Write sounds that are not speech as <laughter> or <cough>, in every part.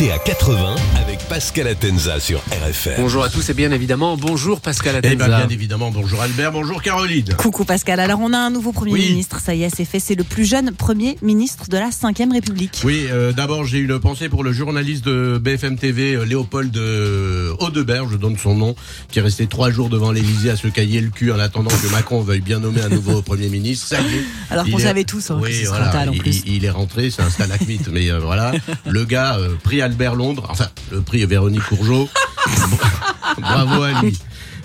À 80 avec Pascal Atenza sur RFM. Bonjour à tous et bien évidemment, bonjour Pascal Eh Atenza. bien, bien évidemment, bonjour Albert, bonjour Caroline. Coucou Pascal, alors on a un nouveau Premier Oui. ministre, ça y est, c'est fait, c'est le plus jeune Premier ministre de la 5ème République. Oui, euh, d'abord j'ai une pensée pour le journaliste de BFM TV, euh, Léopold euh, Audebert, je donne son nom, qui est resté trois jours devant l'Élysée à se cailler le cul en attendant que Macron veuille bien nommer un nouveau Premier ministre. Ça y est. Alors qu'on est- savait tous hein, que Oui, ce serait voilà, Attal en il, plus. il- il est rentré, c'est un stalagmite, mais euh, voilà. Le gars, euh, prix Albert Londres, enfin, le prix Véronique Courgeot. <laughs> Bravo à lui.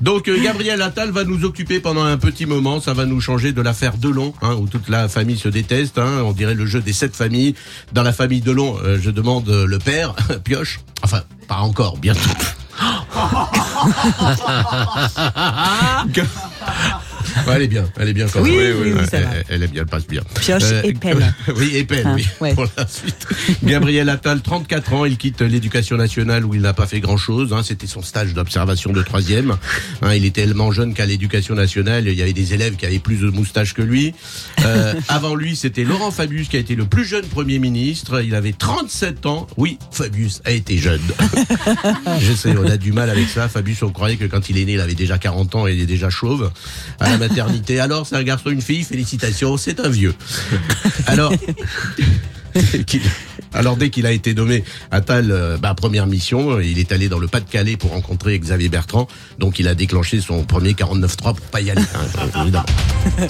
Donc euh, Gabriel Attal va nous occuper pendant un petit moment, ça va nous changer de l'affaire Delon, hein, où toute la famille se déteste, hein, on dirait le jeu des sept familles. Dans la famille Delon, euh, je demande euh, le père, <laughs> Pioche, enfin pas encore, bientôt. <laughs> Ouais, elle est bien, elle est bien quand Oui, même. oui, oui, ça elle, va. elle est bien, elle passe bien. Pioche et pelle. <laughs> Oui, et pelle, Ah, oui, ouais. pour la suite. Gabriel Attal, 34 ans, il quitte l'éducation nationale où il n'a pas fait grand-chose. Hein, C'était son stage d'observation de troisième. Hein, il était tellement jeune qu'à l'éducation nationale, il y avait des élèves qui avaient plus de moustaches que lui. Euh, <laughs> avant lui, c'était Laurent Fabius qui a été le plus jeune Premier ministre. Il avait 37 ans. Oui, Fabius a été jeune. <laughs> Je sais, on a du mal avec ça. Fabius, on croyait que quand il est né, il avait déjà 40 ans et il est déjà chauve à la maternité. Alors, c'est un garçon, une fille, félicitations, c'est un vieux. Alors, <laughs> alors dès qu'il a été nommé Attal, euh, bah, première mission, il est allé dans le Pas-de-Calais pour rencontrer Xavier Bertrand. Donc il a déclenché son premier 49-3 pour pas y aller, hein, évidemment. <laughs>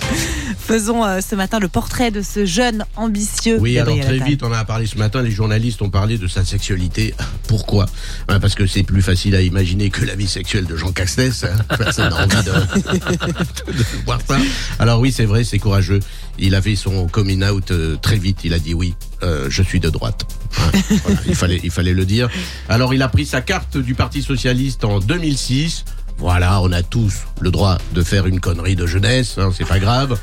Faisons euh, ce matin le portrait de ce jeune ambitieux Oui, alors très vite, on en a parlé ce matin, les journalistes ont parlé de sa sexualité. <laughs> Pourquoi? Hein, Parce que c'est plus facile à imaginer que la vie sexuelle de Jean Castex. hein. Personne n'a envie de, <laughs> de voir ça. Alors oui, c'est vrai, c'est courageux. Il a fait son coming out euh, très vite. Il a dit oui, euh, je suis de droite. Voilà, il, fallait, il fallait le dire. Alors il a pris sa carte du Parti Socialiste en 2006. Voilà, on a tous le droit de faire une connerie de jeunesse, hein, c'est pas grave.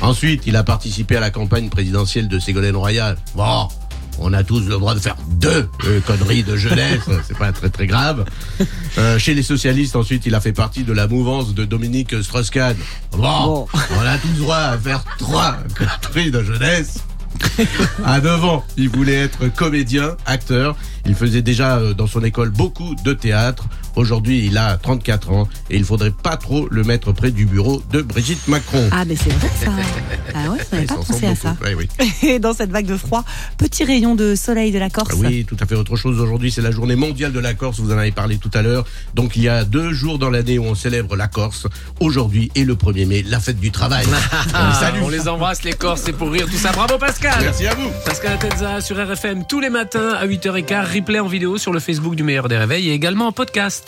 Ensuite, il a participé à la campagne présidentielle de Ségolène Royal. Bon, on a tous le droit de faire deux euh, conneries de jeunesse, <laughs> c'est pas très très grave. Euh, chez les socialistes, ensuite, il a fait partie de la mouvance de Dominique Strauss-Kahn. Bon, Bon. on a tous le droit à faire trois conneries de jeunesse. <laughs> À 9 ans, il voulait être comédien, acteur. Il faisait déjà euh, dans son école beaucoup de théâtre. Aujourd'hui, il a 34 ans et il faudrait pas trop le mettre près du bureau de Brigitte Macron. Ah mais c'est vrai ça. <laughs> Ah ouais, je n'avais pas pensé à ça. beaucoup. Ouais, oui. <laughs> Et dans cette vague de froid, petit rayon de soleil de la Corse. Ah Oui, tout à fait autre chose. Aujourd'hui, c'est la journée mondiale de la Corse. Vous en avez parlé tout à l'heure. Donc, il y a deux jours dans l'année où on célèbre la Corse. Aujourd'hui et le 1er mai, la fête du travail. <laughs> Ah, Salut. On les embrasse les Corses, c'est pour rire tout ça. Bravo Pascal Merci à vous. Pascal Atenza sur RFM tous les matins à 8h15, replay en vidéo sur le Facebook du Meilleur des Réveils et également en podcast.